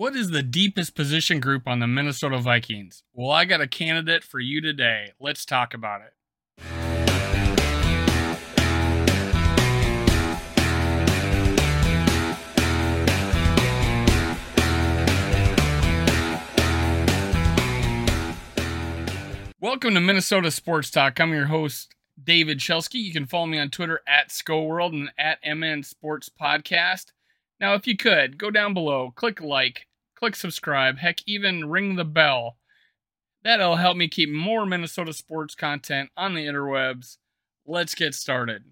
What is the deepest position group on the Minnesota Vikings? Well, I got a candidate for you today. Let's talk about it. Welcome to Minnesota Sports Talk. I'm your host, David Shelsky. You can follow me on Twitter at ScoWorld and at MN Sports Podcast. Now, if you could, go down below, click like, click subscribe, heck, even ring the bell. That'll help me keep more Minnesota sports content on the interwebs. Let's get started.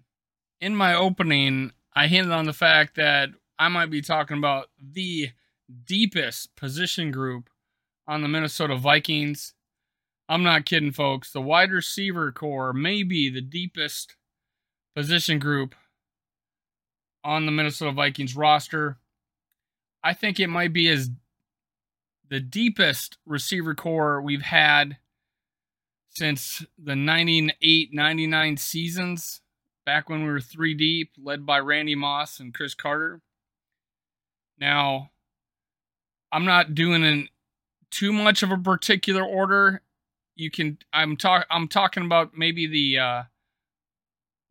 In my opening, I hinted on the fact that I might be talking about the deepest position group on the Minnesota Vikings. I'm not kidding, folks. The wide receiver corps may be the deepest position group on the Minnesota Vikings roster. I think it might be as the deepest receiver corps we've had since the 98 99 seasons, back when we were three deep, led by Randy Moss and Cris Carter. Now, I'm not doing in too much of a particular order you can I'm talk I'm talking about maybe the uh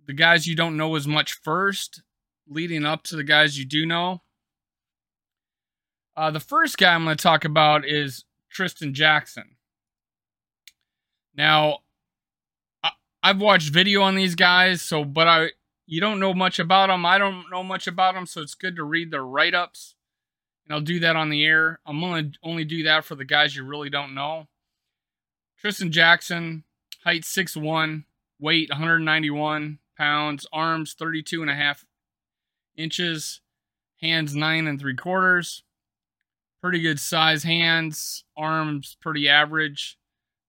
the guys you don't know as much first, leading up to the guys you do know. Uh, the first guy I'm going to talk about is Tristan Jackson. Now, I, I've watched video on these guys, so but I you don't know much about them. I don't know much about them, so it's good to read their write ups. And I'll do that on the air. I'm going to only do that for the guys you really don't know. Tristan Jackson, height 6'1, weight 191 pounds, arms 32 and a half inches, hands nine and three quarters. Pretty good size hands, arms pretty average.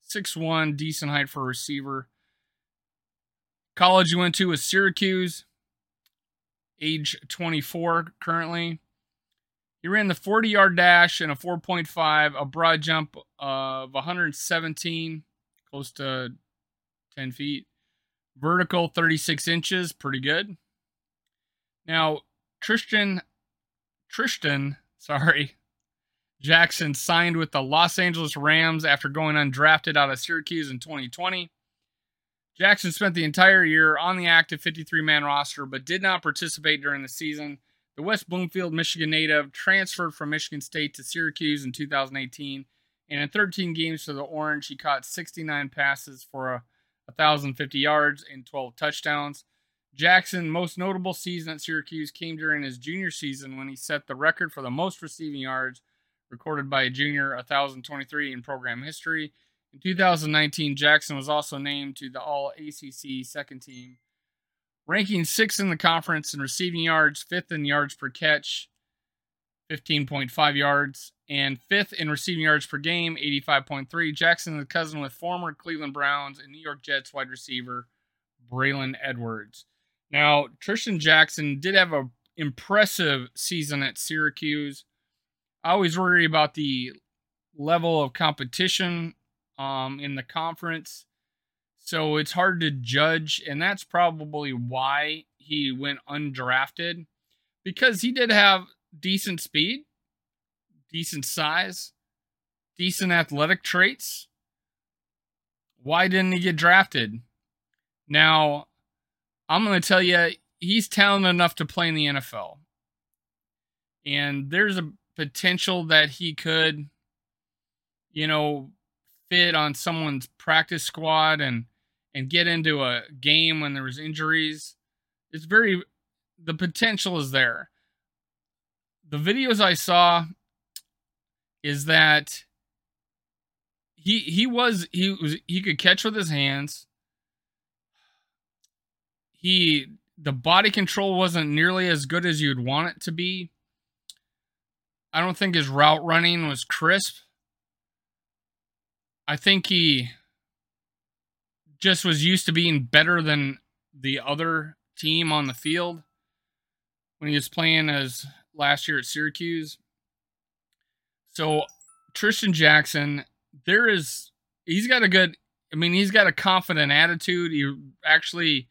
Six one, decent height for a receiver. College you went to was Syracuse, age 24 currently. He ran the 40 yard dash and a 4.5, a broad jump of 117, close to 10 feet. Vertical 36 inches, pretty good. Now, Tristan, Tristan, sorry, Jackson signed with the Los Angeles Rams after going undrafted out of Syracuse in 2020. Jackson spent the entire year on the active 53 man roster, but did not participate during the season the West Bloomfield, Michigan native transferred from Michigan State to Syracuse in 2018, and in 13 games for the Orange, he caught 69 passes for a 1,050 yards and 12 touchdowns. Jackson' most notable season at Syracuse came during his junior season when he set the record for the most receiving yards recorded by a junior, 1,023 in program history. In 2019, Jackson was also named to the All ACC second team ranking sixth in the conference in receiving yards, fifth in yards per catch, 15.5 yards, and fifth in receiving yards per game, 85.3. Jackson is a cousin with former Cleveland Browns and New York Jets wide receiver Braylon Edwards. Now, Tristan Jackson did have an impressive season at Syracuse. I always worry about the level of competition um, in the conference. So it's hard to judge, and that's probably why he went undrafted because he did have decent speed, decent size, decent athletic traits. Why didn't he get drafted? Now, I'm going to tell you, he's talented enough to play in the NFL. And there's a potential that he could, you know, fit on someone's practice squad and and get into a game when there was injuries. It's very the potential is there. The videos I saw is that he he was he was he could catch with his hands. He the body control wasn't nearly as good as you'd want it to be. I don't think his route running was crisp. I think he just was used to being better than the other team on the field when he was playing as last year at Syracuse. So Tristan Jackson, there is he's got a good I mean, he's got a confident attitude. He actually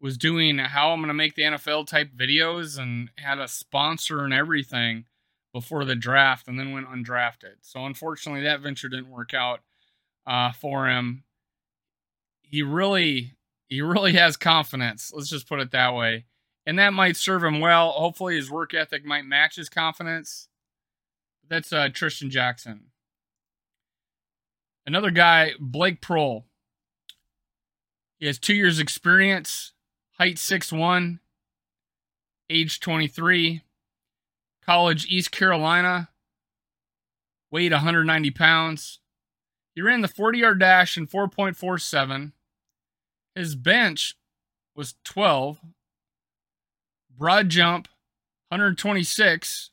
was doing how I'm going to make the NFL type videos and had a sponsor and everything before the draft and then went undrafted. So unfortunately, that venture didn't work out uh, for him. He really, he really has confidence. Let's just put it that way, and that might serve him well. Hopefully, his work ethic might match his confidence. That's uh, Tristan Jackson. Another guy, Blake Proehl. He has two years experience, height six one, age 23, college East Carolina, weighed 190 pounds. He ran the 40 yard dash in 4.47. His bench was 12. Broad jump, 126.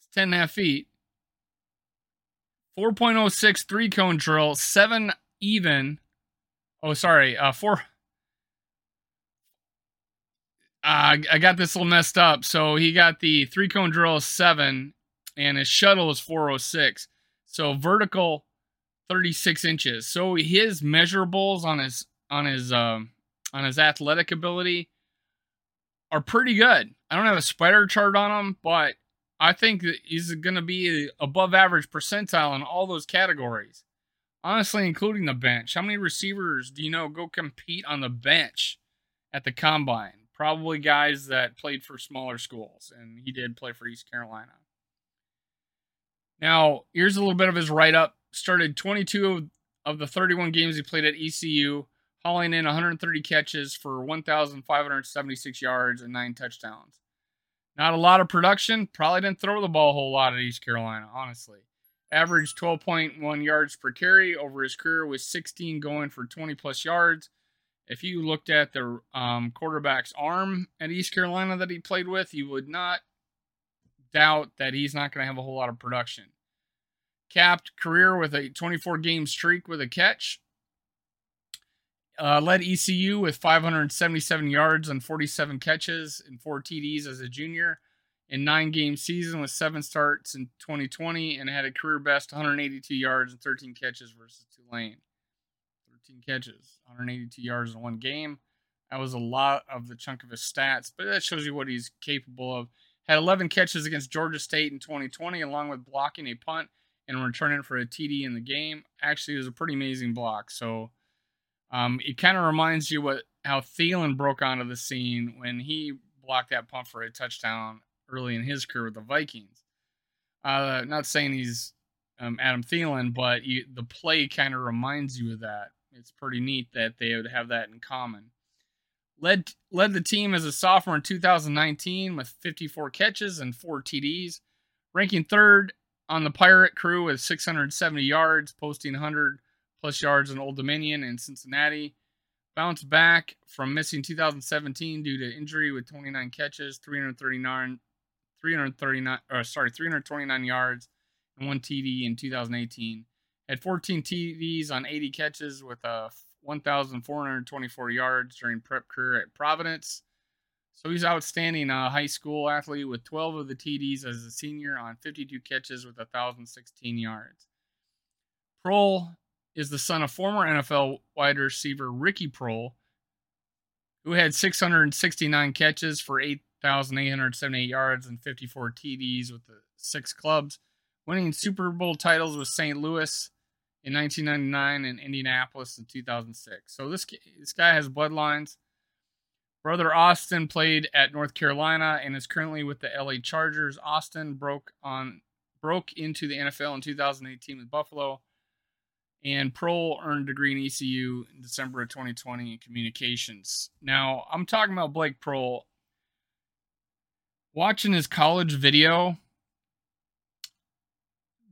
It's 10 and a half feet. 4.06 three cone drill, seven even. Oh, sorry, uh, four. Uh, I got this little messed up. So he got the three cone drill seven, and his shuttle is 406. So vertical, 36 inches. So his measurables on his on his um on his athletic ability are pretty good. I don't have a spider chart on him, but I think that he's going to be above average percentile in all those categories. Honestly, including the bench. How many receivers do you know go compete on the bench at the combine? Probably guys that played for smaller schools, and he did play for East Carolina. Now, here's a little bit of his write up. Started 22 of the 31 games he played at ECU, hauling in 130 catches for 1,576 yards and nine touchdowns. Not a lot of production. Probably didn't throw the ball a whole lot at East Carolina, honestly. Averaged 12.1 yards per carry over his career, with 16 going for 20 plus yards. If you looked at the um, quarterback's arm at East Carolina that he played with, you would not doubt that he's not going to have a whole lot of production. Capped career with a 24 game streak with a catch. Uh, led ECU with 577 yards and 47 catches and four TDs as a junior in nine game season with seven starts in 2020 and had a career best 182 yards and 13 catches versus Tulane. 13 catches, 182 yards in one game. That was a lot of the chunk of his stats, but that shows you what he's capable of. Had 11 catches against Georgia State in 2020, along with blocking a punt and returning for a TD in the game. Actually, it was a pretty amazing block. So um, it kind of reminds you what how Thielen broke onto the scene when he blocked that punt for a touchdown early in his career with the Vikings. Uh, not saying he's um, Adam Thielen, but you, the play kind of reminds you of that. It's pretty neat that they would have that in common. Led led the team as a sophomore in 2019 with 54 catches and four TDs, ranking third on the Pirate crew with 670 yards, posting 100 plus yards in Old Dominion and Cincinnati. Bounced back from missing 2017 due to injury with 29 catches, 339, 339, or sorry, 329 yards and one TD in 2018. Had 14 TDs on 80 catches with a 1,424 yards during prep career at Providence. So he's outstanding uh, high school athlete with 12 of the TDs as a senior on 52 catches with 1,016 yards. Proehl is the son of former NFL wide receiver Ricky Proehl, who had 669 catches for 8,878 yards and 54 TDs with the six clubs, winning Super Bowl titles with St. Louis in 1999 and Indianapolis in 2006. So this this guy has bloodlines. Brother Austin played at North Carolina and is currently with the LA Chargers. Austin broke on broke into the NFL in 2018 with Buffalo and Proehl earned a degree in ECU in December of 2020 in communications. Now, I'm talking about Blake Proehl. Watching his college video,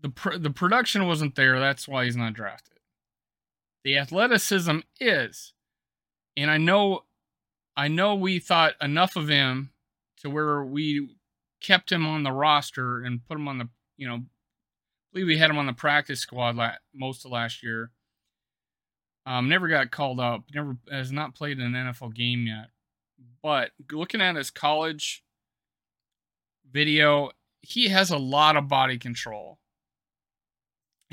the pr- the production wasn't there. That's why he's not drafted. The athleticism is, and I know, I know we thought enough of him to where we kept him on the roster and put him on the you know believe we had him on the practice squad la- most of last year. Um, never got called up. Never has not played in an NFL game yet. But looking at his college video, he has a lot of body control.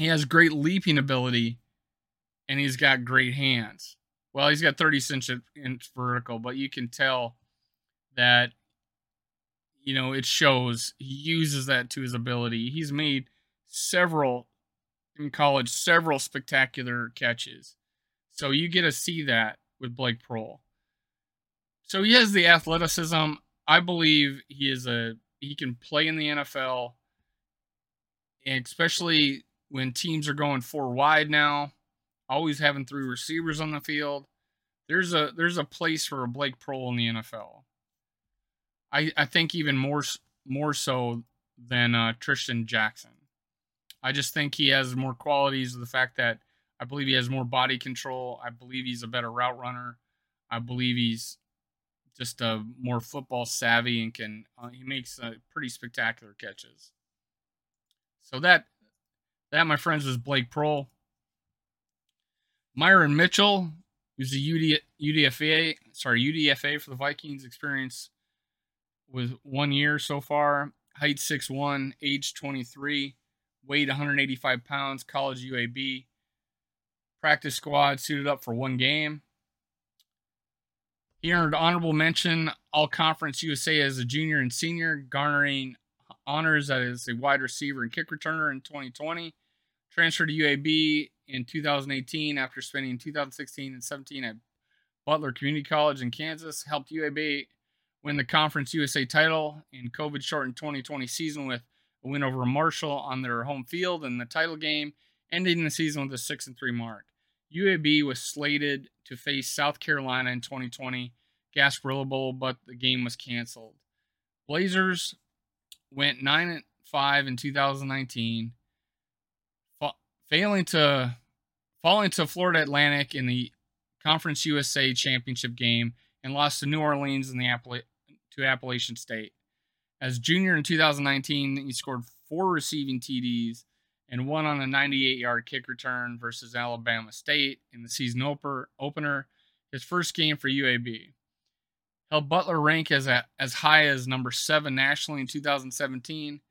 He has great leaping ability, and he's got great hands. Well, he's got 30 inch, vertical, but you can tell that you know, it shows he uses that to his ability. He's made several in college, several spectacular catches. So you get to see that with Blake Proehl. So he has the athleticism. I believe he is a he can play in the NFL, and especially when teams are going four wide now, always having three receivers on the field. There's a there's a place for a Blake Proehl in the NFL. I I think even more more so than uh, Trishton Jackson. I just think he has more qualities of the fact that I believe he has more body control. I believe he's a better route runner. I believe he's just a more football savvy and can uh, he makes uh, pretty spectacular catches. So that that my friends was Blake Proehl. Myron Mitchell, who's a UD, UDFA, sorry UDFA for the Vikings experience with one year so far. Height 6'1", age 23 weighed 185 pounds, college UAB. Practice squad suited up for one game. He earned honorable mention All Conference USA as a junior and senior, garnering honors as a wide receiver and kick returner in 2020. Transferred to UAB in 2018 after spending 2016 and 17 at Butler Community College in Kansas. Helped UAB win the Conference USA title in COVID shortened 2020 season with a win over Marshall on their home field in the title game, ending the season with a 6 and 3 mark. UAB was slated to face South Carolina in 2020 Gasparilla Bowl, but the game was canceled. Blazers went 9 and 5 in 2019, fa- failing to falling to Florida Atlantic in the Conference USA championship game and lost to New Orleans in the Appala- to Appalachian State. As junior in 2019, he scored four receiving TDs and one on a 98 yard kick return versus Alabama State in the season opener, his first game for UAB. Held Butler rank as, a, as high as number seven nationally in 2017,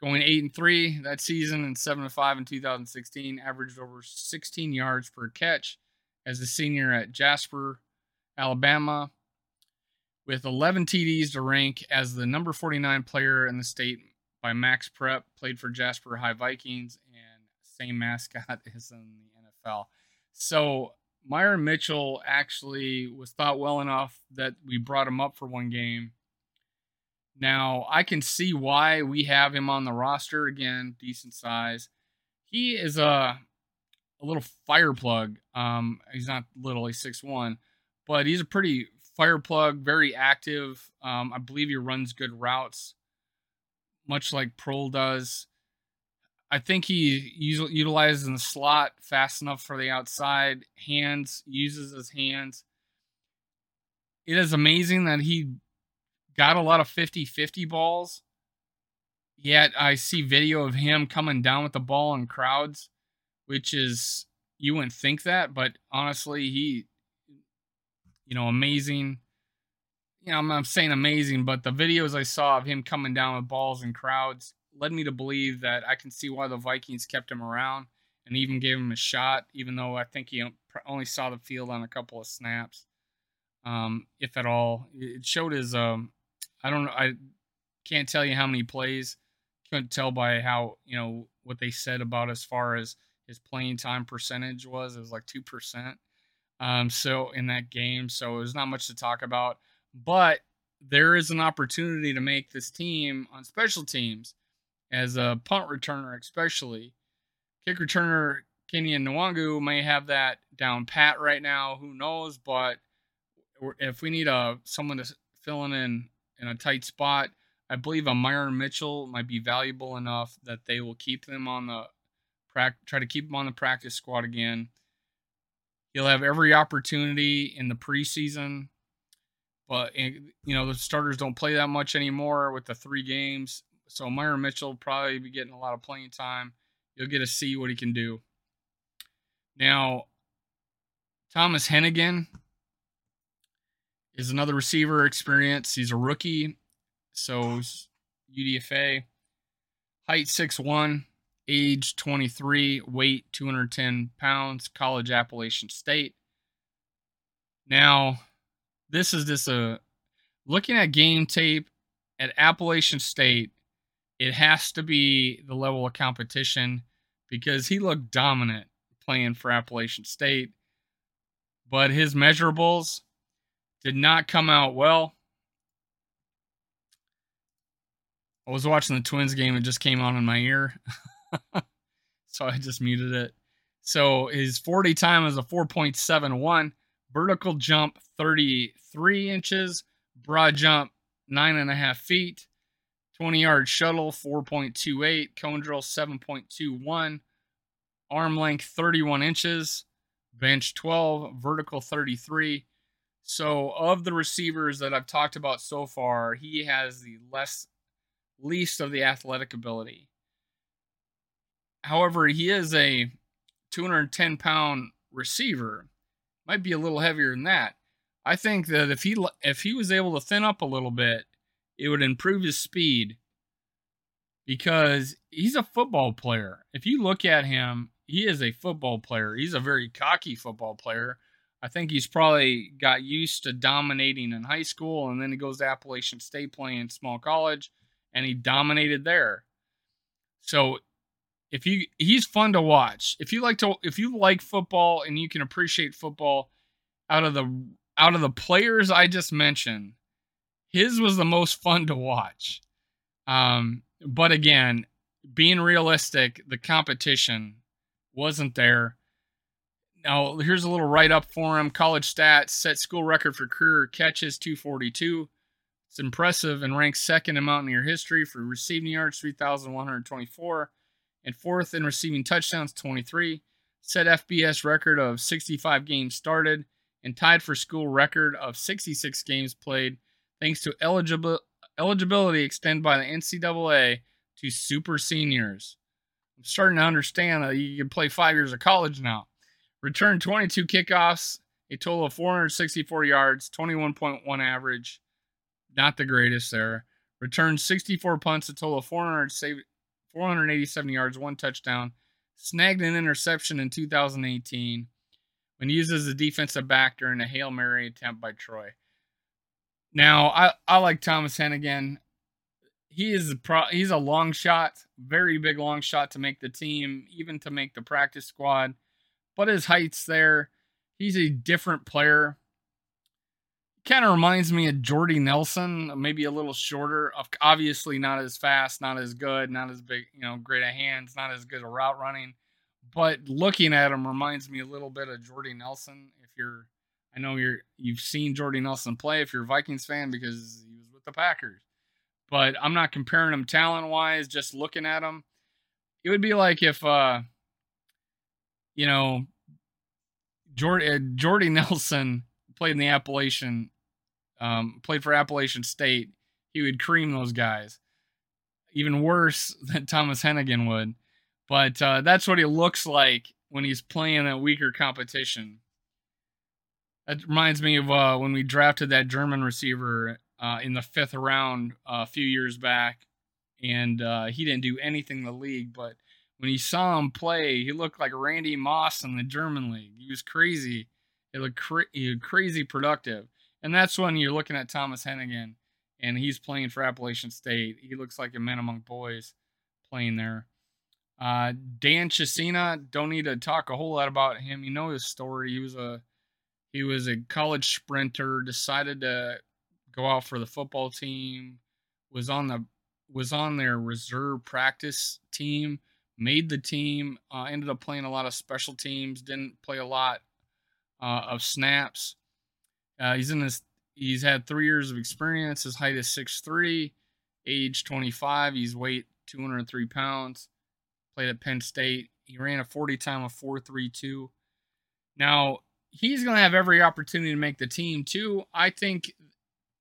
going 8 and 3 that season and 7 and 5 in 2016, averaged over 16 yards per catch as a senior at Jasper, Alabama with 11 TDs to rank as the number 49 player in the state by Max Prep, played for Jasper High Vikings, and same mascot as in the NFL. So Myron Mitchell actually was thought well enough that we brought him up for one game. Now I can see why we have him on the roster again, decent size. He is a a little fire plug. Um, he's not little, he's six one, but he's a pretty fire plug, very active. Um, I believe he runs good routes, much like Proehl does. I think he utilizes in the slot fast enough for the outside. Hands uses his hands. It is amazing that he got a lot of 50-50 balls. Yet I see video of him coming down with the ball in crowds, which is you wouldn't think that, but honestly, he you know, amazing. You know, I'm saying amazing, but the videos I saw of him coming down with balls and crowds led me to believe that I can see why the Vikings kept him around and even gave him a shot, even though I think he only saw the field on a couple of snaps, um, if at all. It showed his, um, I don't I can't tell you how many plays. Couldn't tell by how, you know, what they said about as far as his playing time percentage was. It was like 2%. Um, so in that game, so there's not much to talk about, but there is an opportunity to make this team on special teams as a punt returner, especially kick returner. Kene Nwangwu may have that down pat right now. Who knows? But if we need a someone to fill in in a tight spot, I believe a Myron Mitchell might be valuable enough that they will keep them on the try to keep him on the practice squad again He'll have every opportunity in the preseason, but eh, you know the starters don't play that much anymore with the three games. So Myron Mitchell will probably be getting a lot of playing time. You'll get to see what he can do. Now, Thomas Hennigan is another receiver experience. He's a rookie, so UDFA. Height six one, age 23, weight 210 pounds, college Appalachian State. Now, this is just a looking at game tape. at Appalachian State, it has to be the level of competition because he looked dominant playing for Appalachian State, but his measurables did not come out well. I was watching the Twins game, it just came on in my ear. so I just muted it. So his 40 time is a 4.71, vertical jump 33 inches, broad jump nine and a half feet, 20 yard shuttle 4.28, cone drill 7.21, arm length 31 inches, bench 12, vertical 33. So of the receivers that I've talked about so far, he has the less least of the athletic ability. However, he is a 210 pound receiver. Might be a little heavier than that. I think that if he if he was able to thin up a little bit, it would improve his speed because he's a football player. If you look at him, he is a football player. He's a very cocky football player. I think he's probably got used to dominating in high school and then he goes to Appalachian State playing small college and he dominated there. So if you he's fun to watch. If you like to if you like football and you can appreciate football out of the out of the players I just mentioned, his was the most fun to watch. Um, but again, being realistic, the competition wasn't there. Now, here's a little write up for him. College stats set school record for career catches 242. It's impressive and ranks second in Mountaineer history for receiving yards 3,124 and fourth in receiving touchdowns 23. Set FBS record of 65 games started and tied for school record of 66 games played thanks to eligible, eligibility extended by the NCAA to super seniors. I'm starting to understand that you can play five years of college now. Returned 22 kickoffs, a total of 464 yards, 21.1 average. Not the greatest there. Returned 64 punts, a total of 487 yards, one touchdown. Snagged an interception in 2018 when used as a defensive back during a Hail Mary attempt by Troy. Now, I, I like Thomas Hennigan. He is a pro, he's a long shot, very big long shot to make the team, even to make the practice squad. But his height's there. He's a different player. Kind of reminds me of Jordy Nelson, maybe a little shorter. Obviously, not as fast, not as good, not as big, you know, great at hands, not as good at route running. But looking at him reminds me a little bit of Jordy Nelson. If you're I know you're you've seen Jordy Nelson play if you're a Vikings fan because he was with the Packers. But I'm not comparing him talent wise, just looking at him. It would be like if uh you know Jordy, uh, Jordy Nelson played in the Appalachian um played for Appalachian State, he would cream those guys. Even worse than Thomas Hennigan would. But uh, that's what he looks like when he's playing a weaker competition. That reminds me of uh, when we drafted that German receiver uh, in the fifth round uh, a few years back, and uh, he didn't do anything in the league. But when you saw him play, he looked like Randy Moss in the German league. He was crazy. He looked, cra- he looked crazy productive, and that's when you're looking at Thomas Hennigan, and he's playing for Appalachian State. He looks like a man among boys playing there. Uh, Dan Chisena, don't need to talk a whole lot about him. You know his story. He was a he was a college sprinter, decided to go out for the football team, was on the was on their reserve practice team, made the team, uh, ended up playing a lot of special teams, didn't play a lot uh, of snaps. Uh, he's in this. He's had three years of experience. His height is six three, age 25. He's weight 203 pounds. Played at Penn State. He ran a 40 time of 432. Now, he's going to have every opportunity to make the team too. I think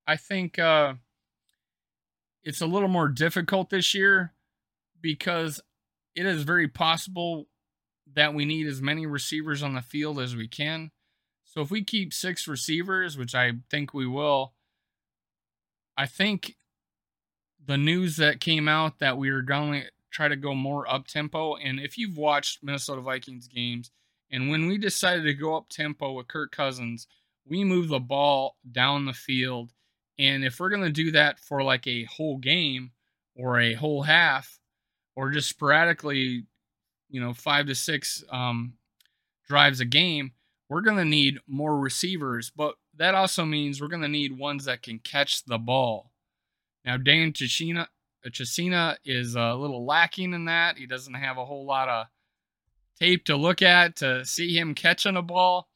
I think uh, it's a little more difficult this year because it is very possible that we need as many receivers on the field as we can. So if we keep six receivers, which I think we will, I think the news that came out that we are going to try to go more up tempo, and if you've watched Minnesota Vikings games, and when we decided to go up tempo with Kirk Cousins, we moved the ball down the field And if we're going to do that for like a whole game or a whole half or just sporadically, you know, five to six um, drives a game, we're going to need more receivers. But that also means we're going to need ones that can catch the ball. Now, Dan Chisena is a little lacking in that. He doesn't have a whole lot of tape to look at to see him catching a ball.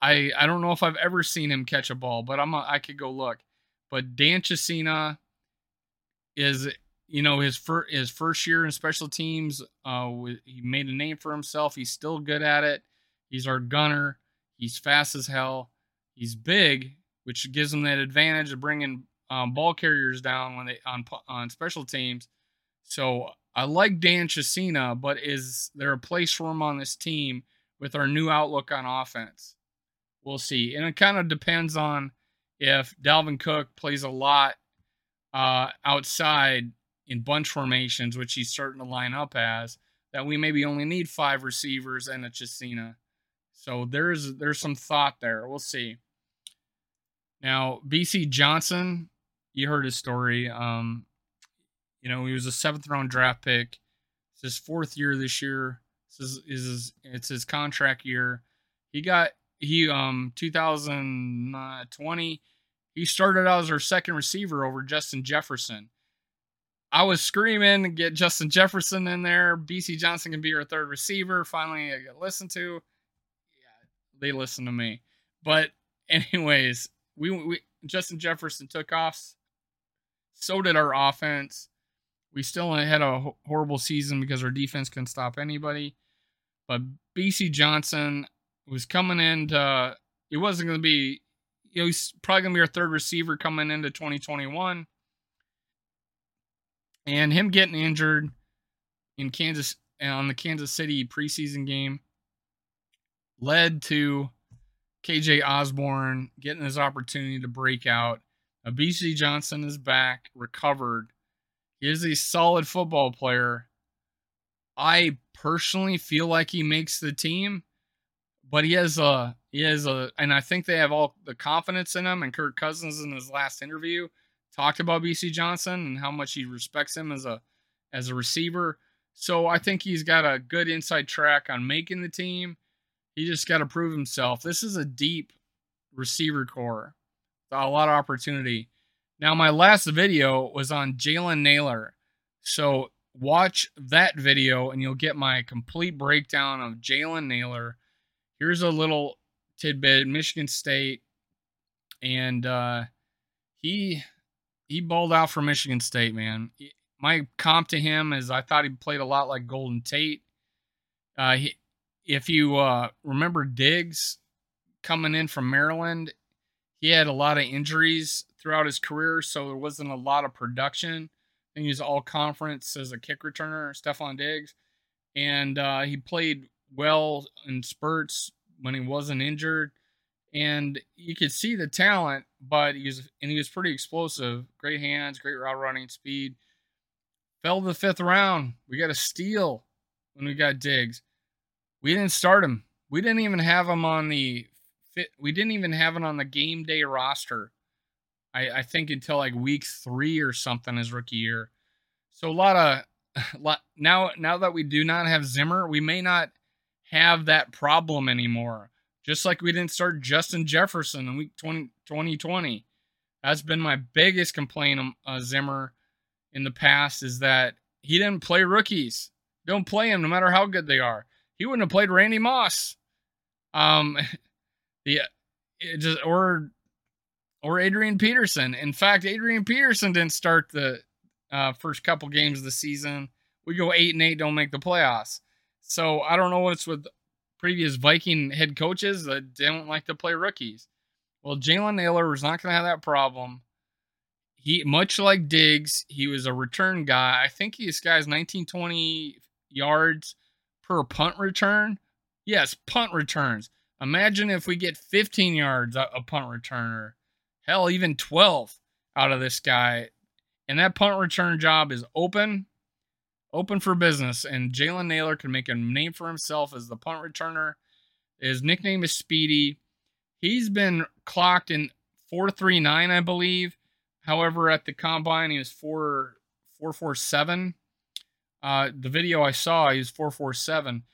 I I don't know if I've ever seen him catch a ball, but I'm a, I could go look. But Dan Chisena is you know his first his first year in special teams. Uh, he made a name for himself. He's still good at it. He's our gunner. He's fast as hell. He's big, which gives him that advantage of bringing um, ball carriers down when they on on special teams. So I like Dan Chisena, but is there a place for him on this team with our new outlook on offense? We'll see, and it kind of depends on if Dalvin Cook plays a lot uh, outside in bunch formations, which he's starting to line up as. That we maybe only need five receivers and a Chisena. So there's there's some thought there. We'll see. Now, Bisi Johnson, you heard his story. Um, you know, he was a seventh round draft pick. It's his fourth year this year. This is, is his, it's his contract year. He got he um 2020 he started out as our second receiver over Justin Jefferson. I was screaming to get Justin Jefferson in there. Bisi Johnson can be our third receiver. Finally, I got listened to. Yeah, they listened to me. But anyways, we, we Justin Jefferson took off. So did our offense. We still had a horrible season because our defense couldn't stop anybody. But Bisi Johnson was coming into. It wasn't going to be. He's probably going to be our third receiver coming into 2021. And him getting injured in Kansas on the Kansas City preseason game led to KJ Osborn getting his opportunity to break out. Bisi Johnson is back, recovered. He is a solid football player. I personally feel like he makes the team, but he has a he has a and I think they have all the confidence in him. And Kirk Cousins in his last interview talked about Bisi Johnson and how much he respects him as a as a receiver. So I think he's got a good inside track on making the team. He just got to prove himself. This is a deep receiver corps, a lot of opportunity. Now, my last video was on Jalen Nailor. So watch that video and you'll get my complete breakdown of Jalen Nailor. Here's a little tidbit Michigan State. And uh, he he balled out for Michigan State, man. My comp to him is I thought he played a lot like Golden Tate. Uh, he, if you uh, remember Diggs coming in from Maryland, he had a lot of injuries throughout his career, so there wasn't a lot of production. And he was all conference as a kick returner, Stefon Diggs. And uh, he played well in spurts when he wasn't injured. And you could see the talent, but he was and he was pretty explosive. Great hands, great route running, speed. Fell to the fifth round. We got a steal when we got Diggs. We didn't start him. We didn't even have him on the fit. We didn't even have him on the game day roster. I, I think until like week three or something his rookie year. So a lot of a lot, now now that we do not have Zimmer, we may not have that problem anymore. Just like we didn't start Justin Jefferson in week 20, 2020. That's been my biggest complaint of uh, Zimmer in the past is that he didn't play rookies. Don't play them no matter how good they are. He wouldn't have played Randy Moss. Um, the it just or or Adrian Peterson. In fact, Adrian Peterson didn't start the uh, first couple games of the season. We go eight and eight, don't make the playoffs. So I don't know what's with previous Viking head coaches that don't like to play rookies. Well, Jalen Nailor was not going to have that problem. He, much like Diggs, he was a return guy. I think this guy's 1920 yards per punt return. Yes, punt returns. Imagine if we get 15 yards a, a punt returner, hell, even 12 out of this guy. And that punt return job is open, open for business. And Jalen Nailor can make a name for himself as the punt returner. His nickname is Speedy. He's been clocked in 439, I believe. However, at the combine, he was four four four seven. Uh, the video I saw, he was four four seven.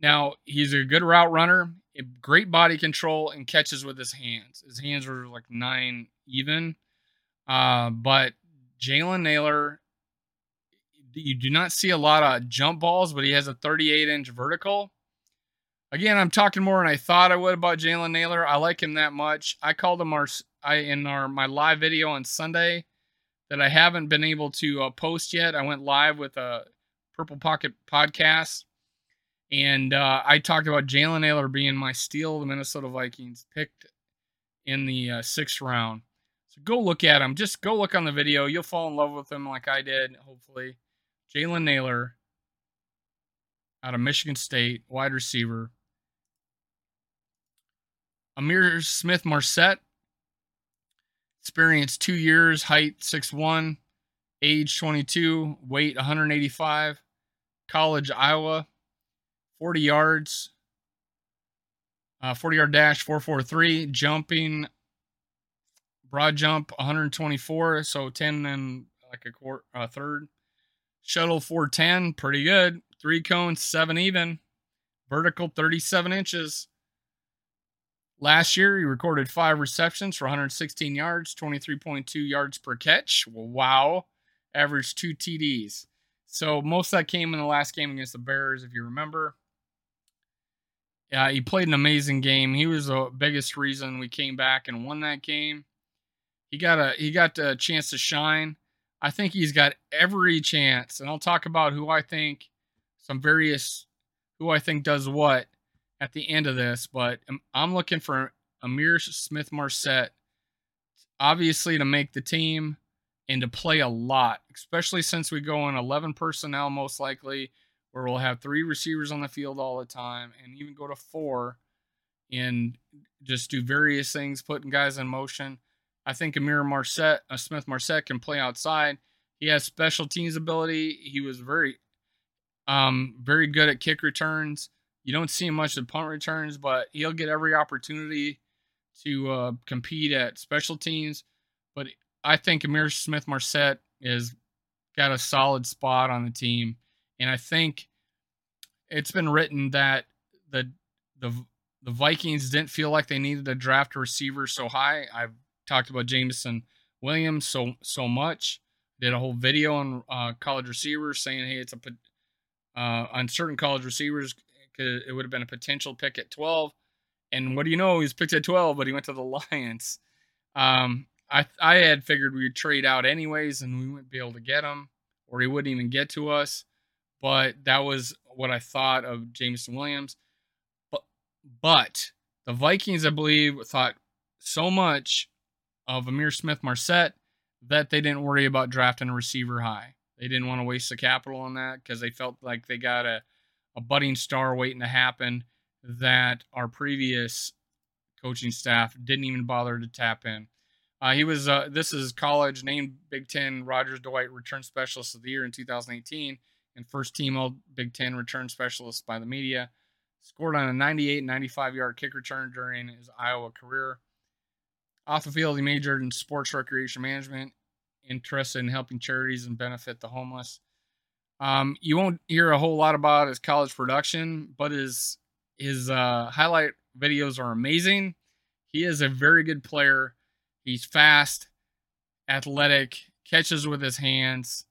Now he's a good route runner, great body control, and catches with his hands. His hands were like nine even. Uh, but Jalen Nailor, you do not see a lot of jump balls, but he has a 38 inch vertical. Again, I'm talking more than I thought I would about Jalen Nailor. I like him that much. I called him our I in our my live video on Sunday that I haven't been able to uh, post yet. I went live with a Purple Pocket podcast, and uh, I talked about Jalen Nailor being my steal the Minnesota Vikings picked in the uh, sixth round. So go look at him. Just go look on the video. You'll fall in love with him like I did, hopefully. Jalen Nailor out of Michigan State, wide receiver. Ihmir Smith-Marsette, experience two years, height 6'1, age 22, weight 185, college, Iowa, 40 yards, uh, 40 yard dash 443, jumping, broad jump 124, so 10 and like a quarter, uh, third. Shuttle 410, pretty good. Three cones, seven even. Vertical 37 inches. Last year, he recorded five receptions for 116 yards, 23.2 yards per catch. Wow. Averaged two TDs. So most of that came in the last game against the Bears, if you remember. Yeah, he played an amazing game. He was the biggest reason we came back and won that game. He got a he got a chance to shine. I think he's got every chance, and I'll talk about who I think some various who I think does what at the end of this, but I'm looking for Ihmir Smith-Marsette, obviously to make the team and to play a lot, especially since we go in 11 personnel most likely, where we'll have three receivers on the field all the time, and even go to four and just do various things, putting guys in motion. I think Ihmir Marsette, uh, Smith-Marsette can play outside. He has special teams ability. He was very, um, very good at kick returns. You don't see him much in punt returns, but he'll get every opportunity to uh, compete at special teams. But I think Ihmir Smith-Marsette is got a solid spot on the team, and I think it's been written that the the the Vikings didn't feel like they needed to draft a receiver so high. I've talked about Jameson Williams so so much. Did a whole video on uh, college receivers saying, hey, it's a uh, on certain college receivers it would have been a potential pick at 12. And what do you know? He was picked at 12, but he went to the Lions. Um, I I had figured we'd trade out anyways, and we wouldn't be able to get him, or he wouldn't even get to us. But that was what I thought of Jameson Williams. But but the Vikings, I believe, thought so much of Ihmir Smith-Marsette that they didn't worry about drafting a receiver high. They didn't want to waste the capital on that because they felt like they got a a budding star waiting to happen that our previous coaching staff didn't even bother to tap in. Uh, he was uh, this is college named Big Ten Rodgers Dwight Return Specialist of the Year in 2018 and first team All Big Ten Return Specialist by the media. Scored on a 98 95 yard kick return during his Iowa career. Off the field, he majored in sports recreation management, interested in helping charities and benefit the homeless. Um, you won't hear a whole lot about his college production, but his his uh, highlight videos are amazing. He is a very good player. He's fast, athletic, catches with his hands.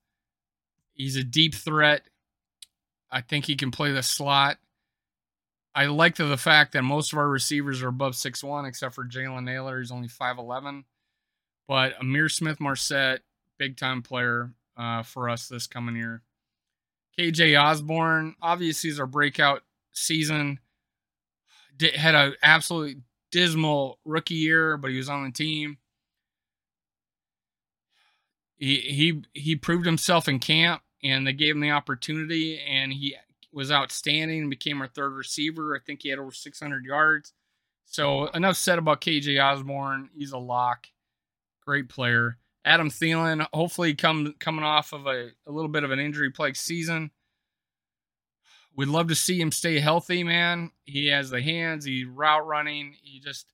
He's a deep threat. I think he can play the slot. I like the, the fact that most of our receivers are above six one, except for Jalen Nailor. He's only 5'11. But Ihmir Smith-Marsette, big time player uh, for us this coming year. KJ Osborn, obviously, is our breakout season. Did, had an absolutely dismal rookie year, but he was on the team. He he he proved himself in camp, and they gave him the opportunity, and he was outstanding. and Became our third receiver. I think he had over 600 yards. So enough said about KJ Osborn. He's a lock. Great player. Adam Thielen, hopefully come coming off of a, a little bit of an injury plagued season. We'd love to see him stay healthy, man. He has the hands, He route running, he just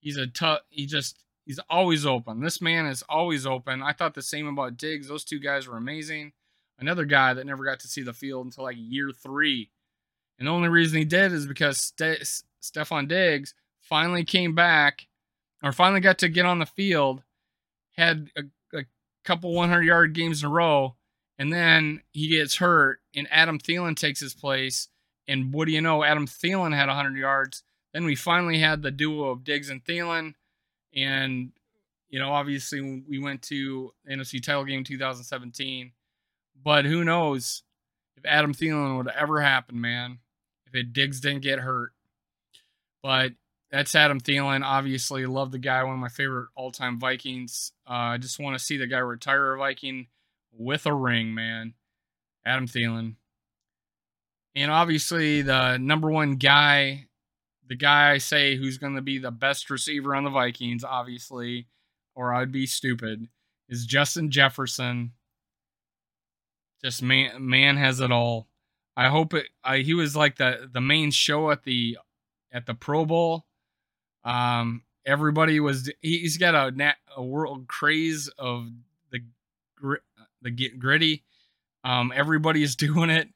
he's a tough he just He's always open. This man is always open. I thought the same about Diggs. Those two guys were amazing. Another guy that never got to see the field until like year three. And the only reason he did is because Ste- Stefon Diggs finally came back or finally got to get on the field, had a, a couple 100 yard games in a row, and then he gets hurt, and Adam Thielen takes his place. And what do you know? Adam Thielen had 100 yards. Then we finally had the duo of Diggs and Thielen. And, you know, obviously we went to NFC title game 2017. But who knows if Adam Thielen would ever happen, man, if it Diggs didn't get hurt. But that's Adam Thielen. Obviously, love the guy, one of my favorite all time Vikings. Uh, I just want to see the guy retire a Viking with a ring, man. Adam Thielen. And obviously, the number one guy, the guy I say who's going to be the best receiver on the Vikings, obviously, or I'd be stupid, is Justin Jefferson. Just man, man has it all. I hope it. I, he was like the the main show at the at the Pro Bowl. Um, everybody was. He's got a nat, a world craze of the the get Griddy. Um, everybody's doing it.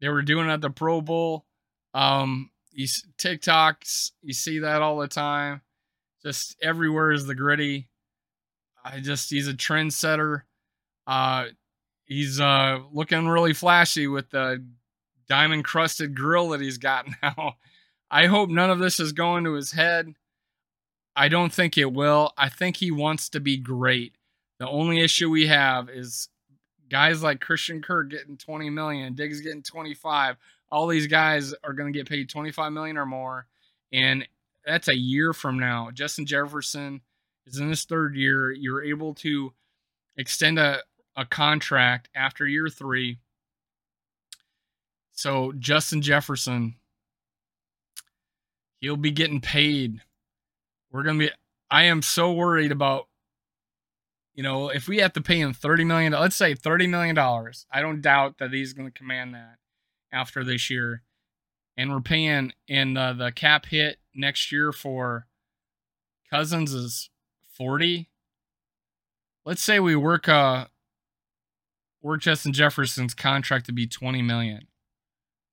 They were doing it at the Pro Bowl. Um, you TikToks, you see that all the time. Just everywhere is the Griddy. I just he's a trendsetter. Uh, he's uh looking really flashy with the diamond crusted grill that he's got now. I hope none of this is going to his head. I don't think it will. I think he wants to be great. The only issue we have is guys like Christian Kirk getting 20 million, Diggs getting 25. All these guys are going to get paid 25 million or more. And that's a year from now. Justin Jefferson is in his third year. You're able to extend a, a contract after year three. So, Justin Jefferson, he'll be getting paid. We're to be, I am so worried about you know, if we have to pay him thirty million, let's say thirty million dollars, I don't doubt that he's going to command that after this year, and we're paying in uh, the cap hit next year for Cousins is forty. Let's say we work uh work Justin Jefferson's contract to be twenty million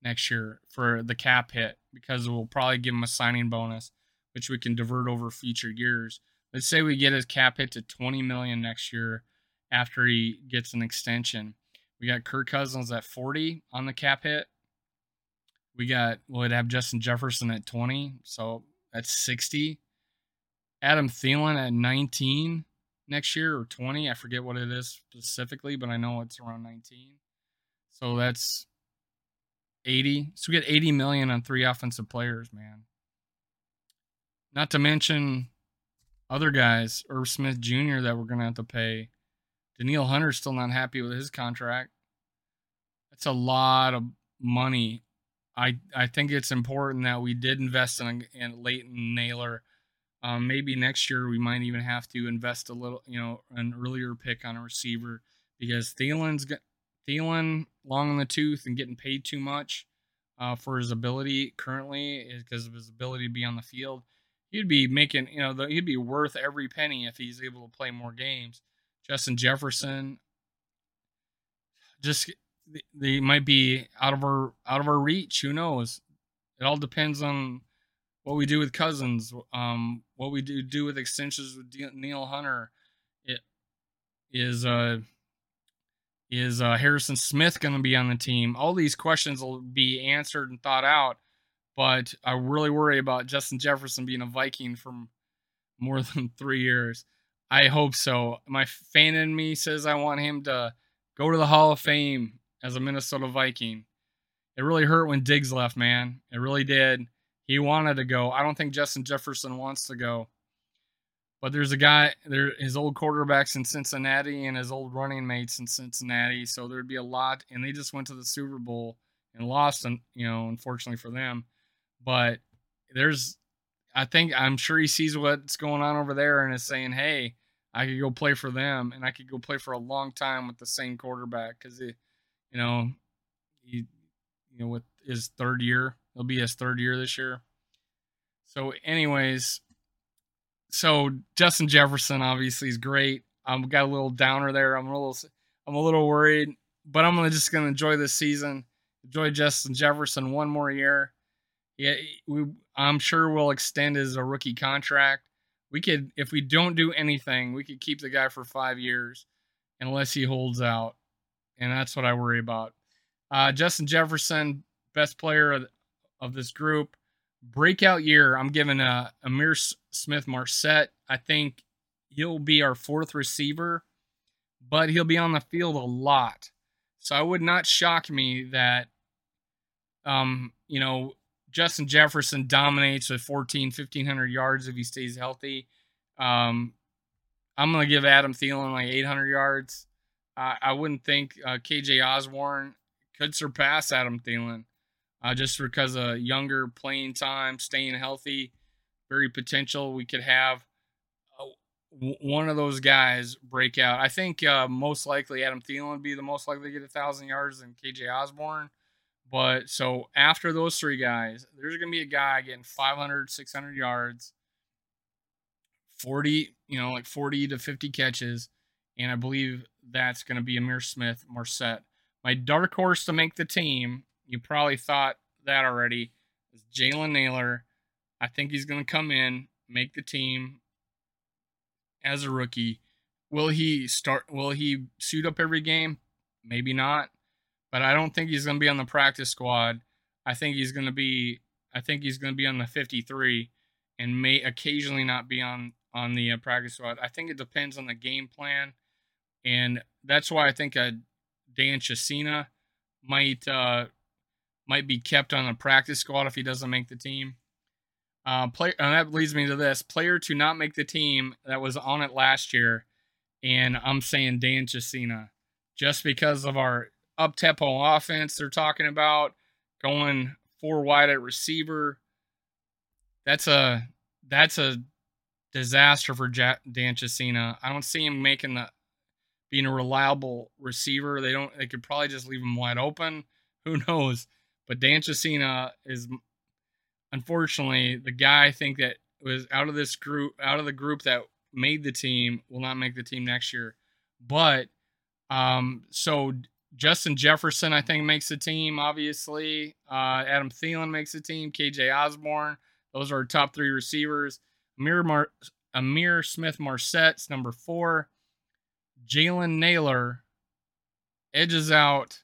next year for the cap hit because we'll probably give him a signing bonus, which we can divert over future years. Let's say we get his cap hit to 20 million next year after he gets an extension. We got Kirk Cousins at 40 on the cap hit. We got we'll have Justin Jefferson at 20, so that's 60. Adam Thielen at 19 next year or 20. I forget what it is specifically, but I know it's around 19. So that's 80. So we get 80 million on three offensive players, man. Not to mention other guys, Irv Smith Jr. that we're gonna have to pay. Danielle Hunter's still not happy with his contract. That's a lot of money. I I think it's important that we did invest in, in Jalen Nailor. Um, maybe next year we might even have to invest a little, you know, an earlier pick on a receiver because Thielen's got Thielen long in the tooth and getting paid too much uh, for his ability currently because of his ability to be on the field he'd be making, you know, the, he'd be worth every penny if he's able to play more games. Justin Jefferson, just they might be out of our out of our reach. Who knows? It all depends on what we do with Cousins, um, what we do do with extensions with Neil Hunter. It is uh is uh, Harrison Smith going to be on the team? All these questions will be answered and thought out but I really worry about Justin Jefferson being a Viking for more than three years. I hope so. My fan in me says I want him to go to the Hall of Fame as a Minnesota Viking. It really hurt when Diggs left, man. It really did. He wanted to go. I don't think Justin Jefferson wants to go. But there's a guy, there his old quarterbacks in Cincinnati and his old running mates in Cincinnati. So there'd be a lot, and they just went to the Super Bowl and lost, and you know, unfortunately for them but there's I think I'm sure he sees what's going on over there and is saying, "Hey, I could go play for them, and I could go play for a long time with the same quarterback because you know, he, you know, with his third year, it'll be his third year this year. So, anyways, so Justin Jefferson obviously is great. I've got a little downer there. I'm a little I'm a little worried, but I'm just gonna enjoy this season. Enjoy Justin Jefferson one more year. Yeah, we I'm sure we'll extend his rookie contract. We could if we don't do anything, we could keep the guy for five years unless he holds out. And that's what I worry about. Uh, Justin Jefferson, best player of, this group. Breakout year, I'm giving uh, Ihmir Smith-Marsette. I think he'll be our fourth receiver, but he'll be on the field a lot. So I would not shock me that, um, you know, Justin Jefferson dominates with 14, 1500 yards if he stays healthy. Um, I'm going to give Adam Thielen like 800 yards. I, I wouldn't think uh, KJ Osborn could surpass Adam Thielen uh, just because of younger playing time, staying healthy, very potential. We could have one of those guys break out. I think uh, most likely Adam Thielen would be the most likely to get a thousand yards than KJ Osborn. But so after those three guys, there's going to be a guy getting 500, 600 yards, 40, you know, like 40 to 50 catches. And I believe that's going to be Ihmir Smith-Marsette. My dark horse to make the team, you probably thought that already, is Jalen Nailor. I think he's going to come in, make the team, as a rookie. Will he start? Will he suit up every game? Maybe not, but I don't think he's going to be on the practice squad. I think he's going to be. I think he's going to be on the 53, and may occasionally not be on on the uh, practice squad. I think it depends on the game plan, and that's why I think a Dan Chisena might uh, might be kept on the practice squad if he doesn't make the team. Uh, play, and that leads me to this player to not make the team that was on it last year, and I'm saying Dan Chisena, just because of our up tempo offense they're talking about going four wide at receiver. That's a that's a disaster for Dan Chisena. I don't see him making the being a reliable receiver. They don't. They could probably just leave him wide open. Who knows? But Dan is unfortunately, the guy I think that was out of this group, out of the group that made the team, will not make the team next year. But um, so Justin Jefferson, I think, makes the team. Obviously, uh, Adam Thielen makes the team. KJ Osborn, those are our top three receivers. Ihmir Mar- Ihmir Smith-Marsette's number four. Jalen Nailor edges out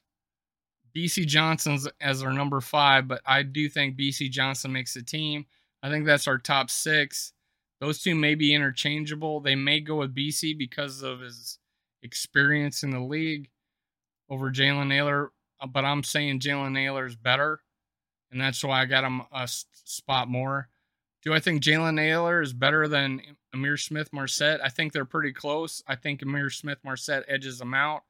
Bisi Johnson's as our number five, but I do think Bisi Johnson makes the team. I think that's our top six. Those two may be interchangeable. They may go with Bisi because of his experience in the league over Jalen Nailor, uh, but I'm saying Jalen Nailor is better, and that's why I got him a spot more. Do I think Jalen Nailor is better than Ihmir Smith-Marsette? I think they're pretty close. I think Ihmir Smith-Marsette edges them out.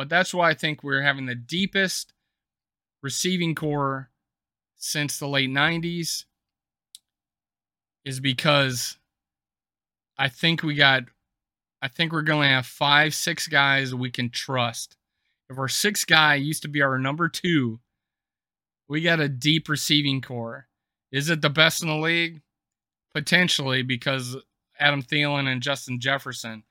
But that's why I think we're having the deepest receiving corps since the late 90s is because I think we got I think we're going to have 5 6 guys we can trust. If our sixth guy used to be our number 2, we got a deep receiving corps. Is it the best in the league? Potentially because Adam Thielen and Justin Jefferson.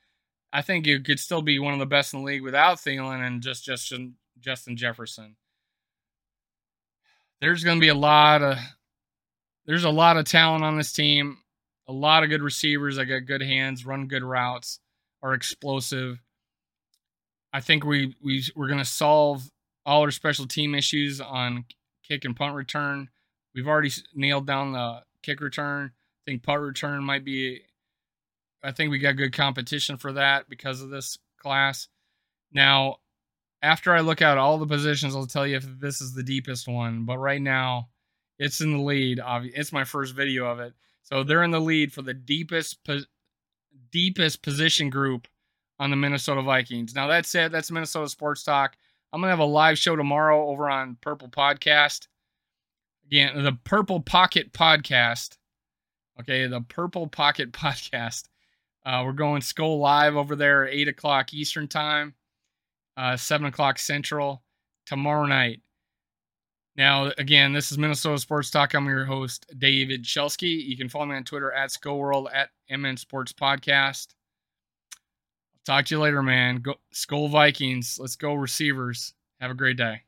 I think you could still be one of the best in the league without Thielen and just Justin Justin Jefferson. There's going to be a lot of there's a lot of talent on this team. A lot of good receivers that got good hands, run good routes, are explosive. I think we we we're going to solve all our special team issues on kick and punt return. We've already nailed down the kick return. I think punt return might be I think we got good competition for that because of this class. Now, after I look at all the positions, I'll tell you if this is the deepest one. But right now, it's in the lead. It's my first video of it, so they're in the lead for the deepest, deepest position group on the Minnesota Vikings. Now that said, that's Minnesota Sports Talk. I'm gonna have a live show tomorrow over on Purple Podcast. Again, the Purple Pocket Podcast. Okay, the Purple Pocket Podcast. Uh, we're going Skol Live over there at 8 o'clock Eastern Time, uh, 7 o'clock Central tomorrow night. Now, again, this is Minnesota Sports Talk. I'm your host, David Shelsky. You can follow me on Twitter at Skullworld at MN Sports Podcast. Talk to you later, man. Go Skol Vikings. Let's go, receivers. Have a great day.